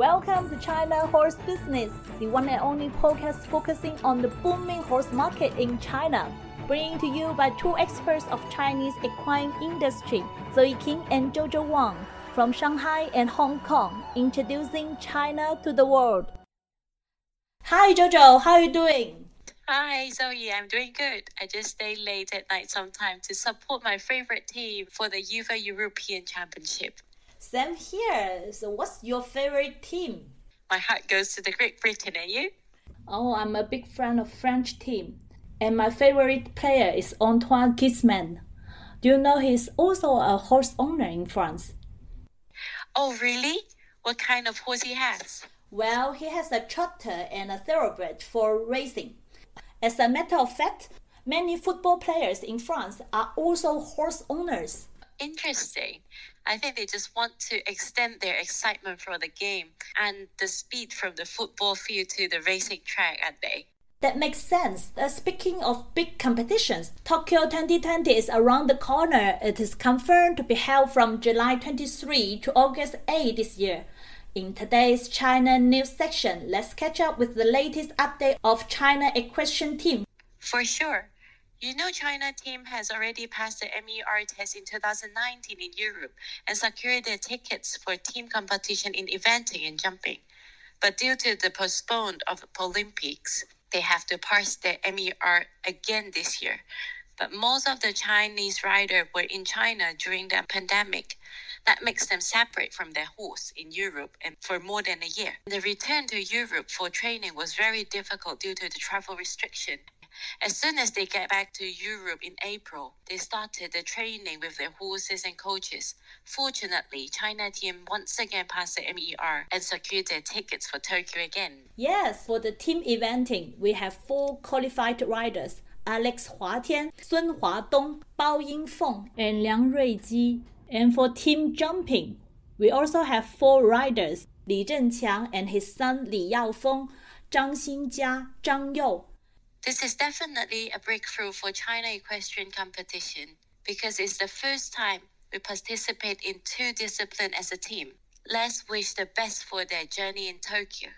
Welcome to China Horse Business, the one and only podcast focusing on the booming horse market in China. Bringing to you by two experts of Chinese equine industry, Zoe King and Jojo Wang from Shanghai and Hong Kong, introducing China to the world. Hi Jojo, how are you doing? Hi Zoe, I'm doing good. I just stay late at night sometime to support my favorite team for the UEFA European Championship. Same here. So, what's your favorite team? My heart goes to the Great Britain, and you? Oh, I'm a big fan of French team, and my favorite player is Antoine Griezmann. Do you know he's also a horse owner in France? Oh, really? What kind of horse he has? Well, he has a trotter and a thoroughbred for racing. As a matter of fact, many football players in France are also horse owners. Interesting. I think they just want to extend their excitement for the game and the speed from the football field to the racing track, aren't they? That makes sense. Uh, speaking of big competitions, Tokyo 2020 is around the corner. It is confirmed to be held from July 23 to August 8 this year. In today's China news section, let's catch up with the latest update of China equestrian team. For sure. You know China team has already passed the MER test in 2019 in Europe and secured their tickets for team competition in eventing and jumping. But due to the postponed of Olympics, they have to pass the MER again this year. But most of the Chinese riders were in China during the pandemic. That makes them separate from their horse in Europe and for more than a year. The return to Europe for training was very difficult due to the travel restriction as soon as they get back to Europe in April, they started the training with their horses and coaches. Fortunately, China team once again passed the MER and secured their tickets for Tokyo again. Yes, for the team eventing, we have four qualified riders. Alex Huatian, Sun Huadong, Bao Yingfeng, and Liang Ruiji. And for team jumping, we also have four riders, Li Zhenqiang and his son Li Yaofeng, Zhang Xinjia, Zhang You, this is definitely a breakthrough for China equestrian competition because it's the first time we participate in two disciplines as a team. Let's wish the best for their journey in Tokyo.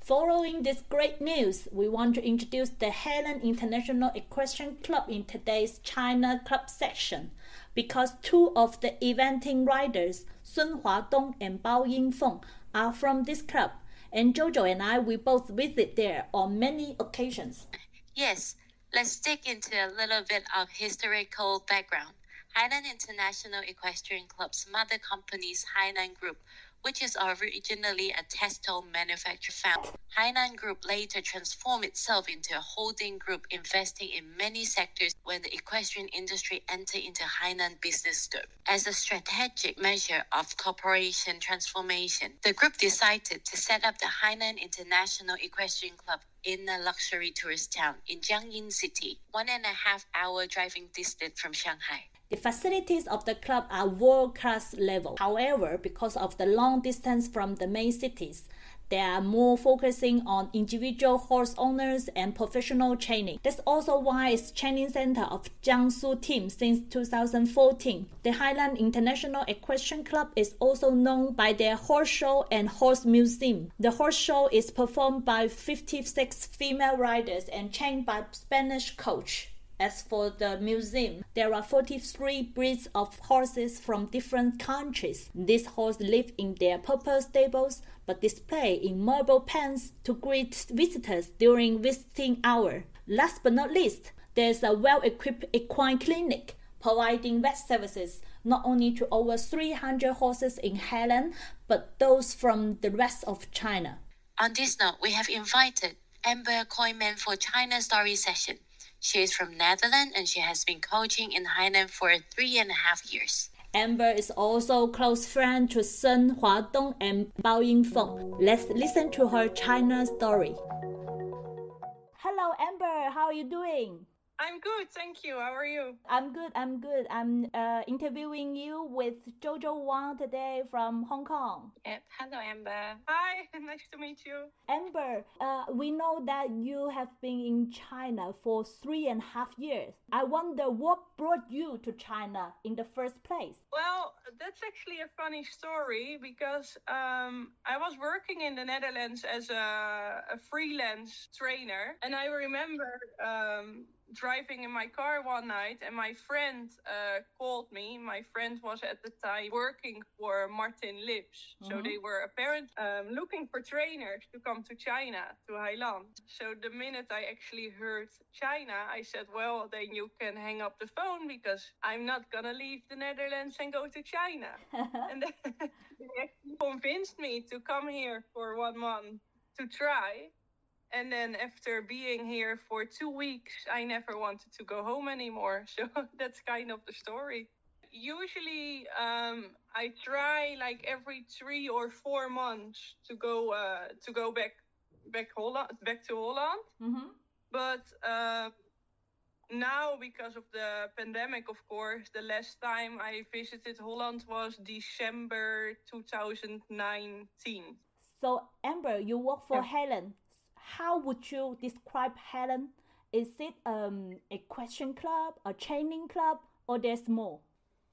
Following this great news, we want to introduce the Hailan International Equestrian Club in today's China Club section because two of the eventing riders, Sun Huadong and Bao Yingfeng, are from this club. And Jojo and I, we both visit there on many occasions. Yes, let's dig into a little bit of historical background. Hailan International Equestrian Club's mother company is Hailan Group, which is originally a textile manufacturer found. Hailan Group later transformed itself into a holding group investing in many sectors when the equestrian industry entered into Hailan business scope. As a strategic measure of corporation transformation, the group decided to set up the Hailan International Equestrian Club in a luxury tourist town in Jiangyin City, one and a half hour driving distance from Shanghai. The facilities of the club are world class level. However, because of the long distance from the main cities, they are more focusing on individual horse owners and professional training. That's also why it's training center of Jiangsu team since 2014. The Hailan International Equestrian Club is also known by their horse show and horse museum. The horse show is performed by 56 female riders and trained by Spanish coach. As for the museum, there are 43 breeds of horses from different countries. These horses live in their proper stables but display in marble pens to greet visitors during visiting hour. Last but not least, there's a well-equipped equine clinic providing vet services not only to over 300 horses in Hailan, but those from the rest of China. On this note, we have invited Amber Koiman for China Story session. She is from Netherlands and she has been coaching in Hailan for three and a half years. Amber is also close friend to Sun Huadong and Bao Yingfeng. Let's listen to her China story. Hello, Amber. How are you doing? I'm good, thank you. How are you? I'm good. I'm good. I'm uh, interviewing you with Jojo Wang today from Hong Kong. Yep. Hello, Amber. Hi, nice to meet you. Amber, uh, we know that you have been in China for three and a half years. I wonder what brought you to China in the first place. Well, that's actually a funny story because um, I was working in the Netherlands as a, a freelance trainer, and I remember. Um, driving in my car one night and my friend uh, called me. My friend was at the time working for Martin Lips. Mm-hmm. So they were apparently um, looking for trainers to come to China, to Hailan. So the minute I actually heard China, I said, well, then you can hang up the phone because I'm not going to leave the Netherlands and go to China. and they actually convinced me to come here for one month to try and then after being here for two weeks i never wanted to go home anymore. So that's kind of the story. Usually um, i try like every three or four months to go uh, to go back back holland back to holland. Mm-hmm. but uh, now because of the pandemic of course the last time i visited holland was december 2019 so amber you work for yeah. hailan how would you describe Hailan? Is it um, a question club, a training club, or there's more?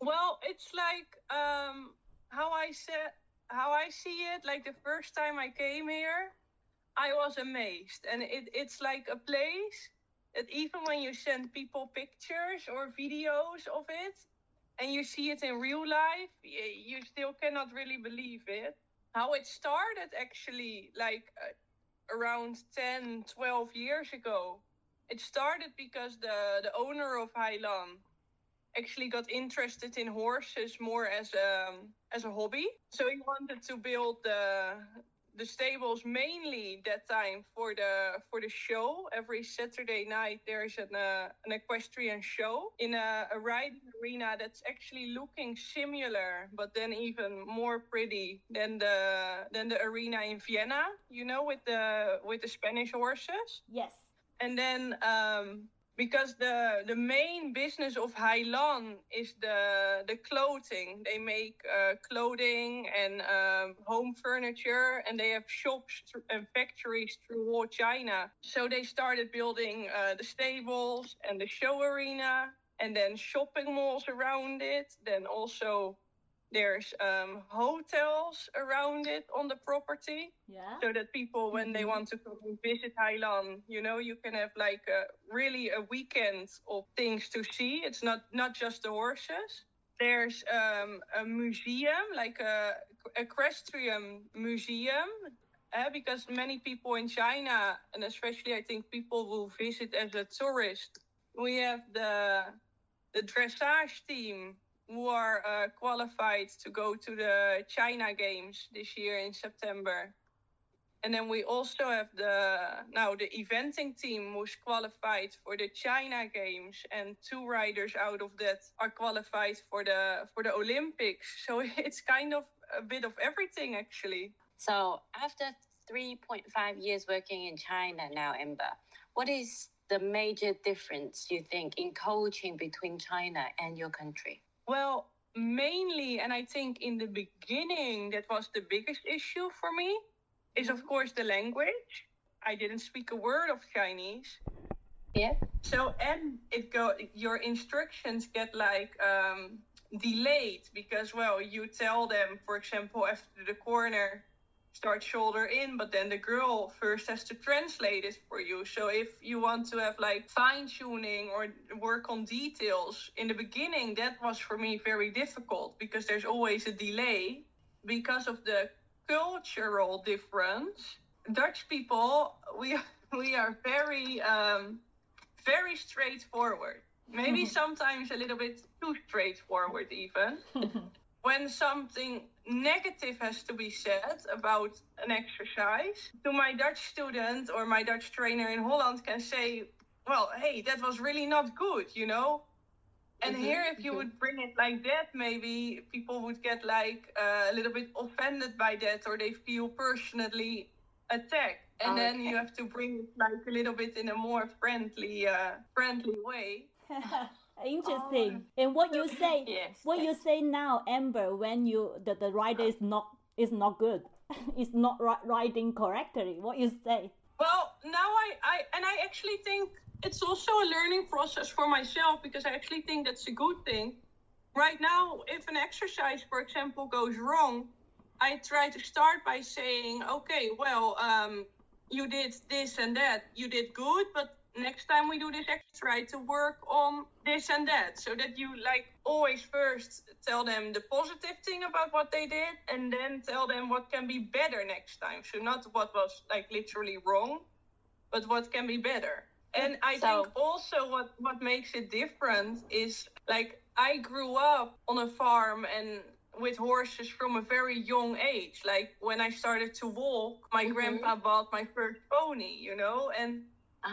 Well, it's like um, how I said, how I see it. Like the first time I came here, I was amazed, and it, it's like a place that even when you send people pictures or videos of it, and you see it in real life, you still cannot really believe it. How it started actually, like uh, around 10, 12 years ago. It started because the, the owner of Hailan actually got interested in horses more as a, as a hobby. So he wanted to build the, the stables mainly that time for the for the show. Every Saturday night there's an uh, an equestrian show in a, a riding arena that's actually looking similar, but then even more pretty than the than the arena in Vienna. You know, with the with the Spanish horses. Yes. And then um, because the the main business of Hailan is the the clothing. They make uh, clothing and um, home furniture, and they have shops and factories throughout China. So they started building uh, the stables and the show arena, and then shopping malls around it. Then also there's um, hotels around it on the property. Yeah. So that people, when mm-hmm. they want to come visit Hailan, you know, you can have like a, really a weekend of things to see. It's not not just the horses. There's um, a museum, like a equestrian museum, uh, because many people in China, and especially I think people who visit as a tourist, we have the the dressage team who are uh, qualified to go to the China Games this year in September. And then we also have the now the eventing team who's qualified for the China Games, and two riders out of that are qualified for the for the Olympics. So it's kind of a bit of everything actually. So after 3.5 years working in China now, Amber, what is the major difference you think in coaching between China and your country? Well, mainly, and I think in the beginning, that was the biggest issue for me, is of course the language. I didn't speak a word of Chinese. Yeah. So and it go your instructions get like um, delayed because well you tell them for example after the corner start shoulder in, but then the girl first has to translate it for you. So if you want to have like fine tuning or work on details in the beginning, that was for me very difficult because there's always a delay because of the cultural difference. Dutch people, we we are very um, very straightforward. Maybe sometimes a little bit too straightforward even. when something negative has to be said about an exercise, to my Dutch student or my Dutch trainer in Holland can say, well, hey, that was really not good, you know? And mm-hmm. here, if you mm-hmm. would bring it like that, maybe people would get like uh, a little bit offended by that, or they feel personally attacked. and then you have to bring it like a little bit in a more friendly uh, friendly way Interesting. and what you say, Yes, what you say now, Amber, when you the, the rider is not is not good, it's not ri- riding correctly. What you say? Well, now I, I and I actually think it's also a learning process for myself because I actually think that's a good thing. Right now, if an exercise, for example, goes wrong, I try to start by saying, okay, well, um, you did this and that, you did good, but next time we do this exercise, try to work on this and that, so that you like always first tell them the positive thing about what they did, and then tell them what can be better next time. So not what was like literally wrong, but what can be better. And I So- think also what what makes it different is like I grew up on a farm and with horses from a very young age. Like when I started to walk, my Mhm. grandpa bought my first pony, you know, and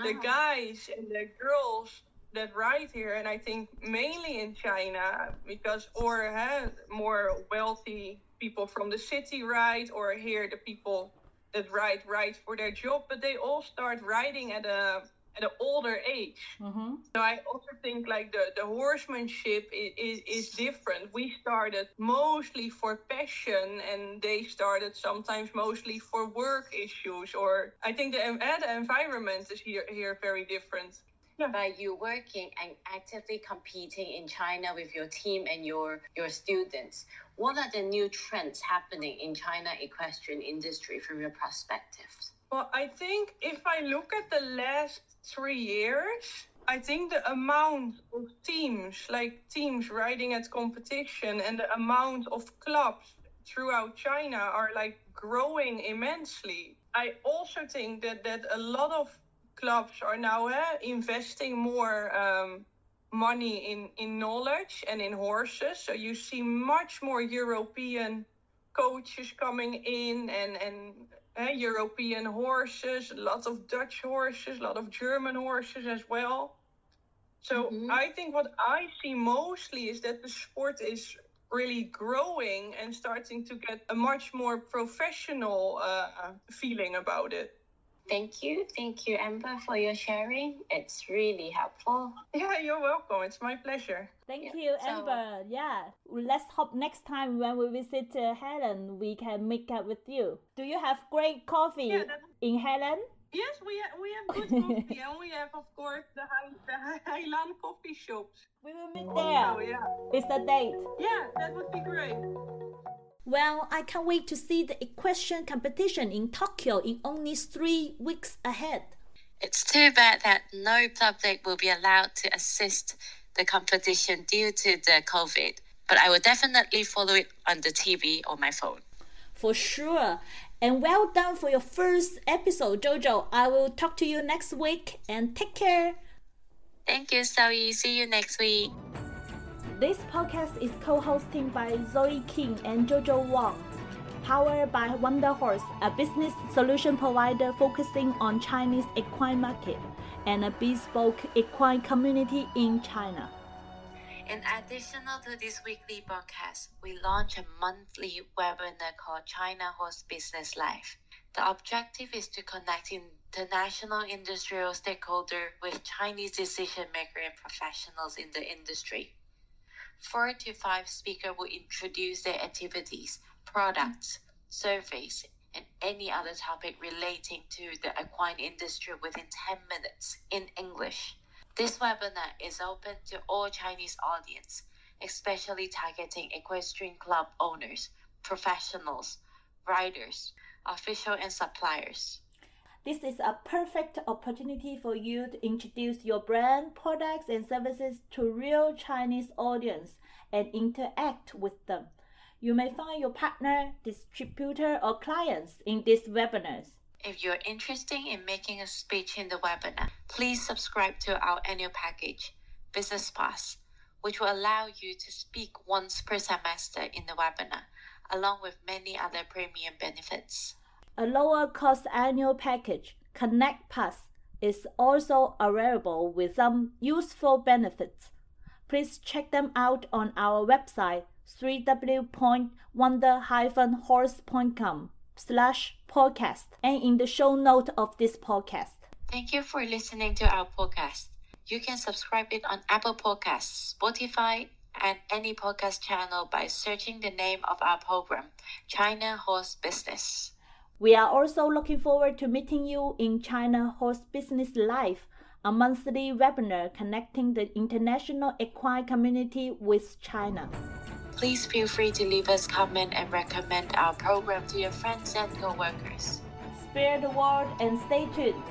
the Ah. guys and the girls that ride here, and I think mainly in China, because or uh, more wealthy people from the city ride, or here the people that ride ride for their job, but they all start riding at a at an older age. Mm-hmm. So I also think like the, the horsemanship is, is, is different. We started mostly for passion and they started sometimes mostly for work issues or I think the, en- eh, the environment is here, here very different. Yeah. by you working and actively competing in China with your team and your your students, what are the new trends happening in China equestrian industry from your perspective? Well, I think if I look at the last three years, I think the amount of teams, like teams riding at competition, and the amount of clubs throughout China are like growing immensely. I also think that that a lot of clubs are now eh, investing more um, money in in knowledge and in horses. So you see much more European coaches coming in and and uh, European horses, a lot of Dutch horses, a lot of German horses as well. So Mhm. I think what I see mostly is that the sport is really growing and starting to get a much more professional uh, feeling about it. Thank you, thank you, Amber, for your sharing. It's really helpful. Yeah, you're welcome. It's my pleasure. Thank Yeah, you, so- Amber. Yeah, let's hope next time when we visit uh, Hailan, we can make up with you. Do you have great coffee Yeah, in Hailan? Yes, we ha- we have good coffee, and we have, of course, the Hai- the Hailan coffee shops. We will meet oh, there. Oh yeah, It's the date. yeah, that would be great. Well, I can't wait to see the equestrian competition in Tokyo in only three weeks ahead. It's too bad that no public will be allowed to assist the competition due to the COVID, but I will definitely follow it on the TV or my phone. For sure. And well done for your first episode, Jojo. I will talk to you next week and take care. Thank you, Zoe. See you next week. This podcast is co-hosted by Zoe King and Jojo Wang. Powered by Wonder Horse, a business solution provider focusing on Chinese equine market and a bespoke equine community in China. In addition to this weekly broadcast, we launch a monthly webinar called China Horse Business Life. The objective is to connect international industrial stakeholders with Chinese decision makers and professionals in the industry. Four to five speakers will introduce their activities, products, surveys, and any other topic relating to the equine industry within 10 minutes in English. This webinar is open to all Chinese audience, especially targeting equestrian club owners, professionals, riders, official and suppliers. This is a perfect opportunity for you to introduce your brand, products, and services to real Chinese audience and interact with them. You may find your partner, distributor, or clients in these webinars. If you're interested in making a speech in the webinar, please subscribe to our annual package, Business Pass, which will allow you to speak once per semester in the webinar, along with many other premium benefits. A lower cost annual package, Connect Pass, is also available with some useful benefits. Please check them out on our website www.wonder-horse.com. slash podcast and in the show note of this podcast. Thank you for listening to our podcast. You can subscribe it on Apple Podcasts, Spotify, and any podcast channel by searching the name of our program, China Horse Business. We are also looking forward to meeting you in China Horse Business Live, a monthly webinar connecting the international equine community with China. Please feel free to leave us a comment and recommend our program to your friends and coworkers. Spare the word and stay tuned.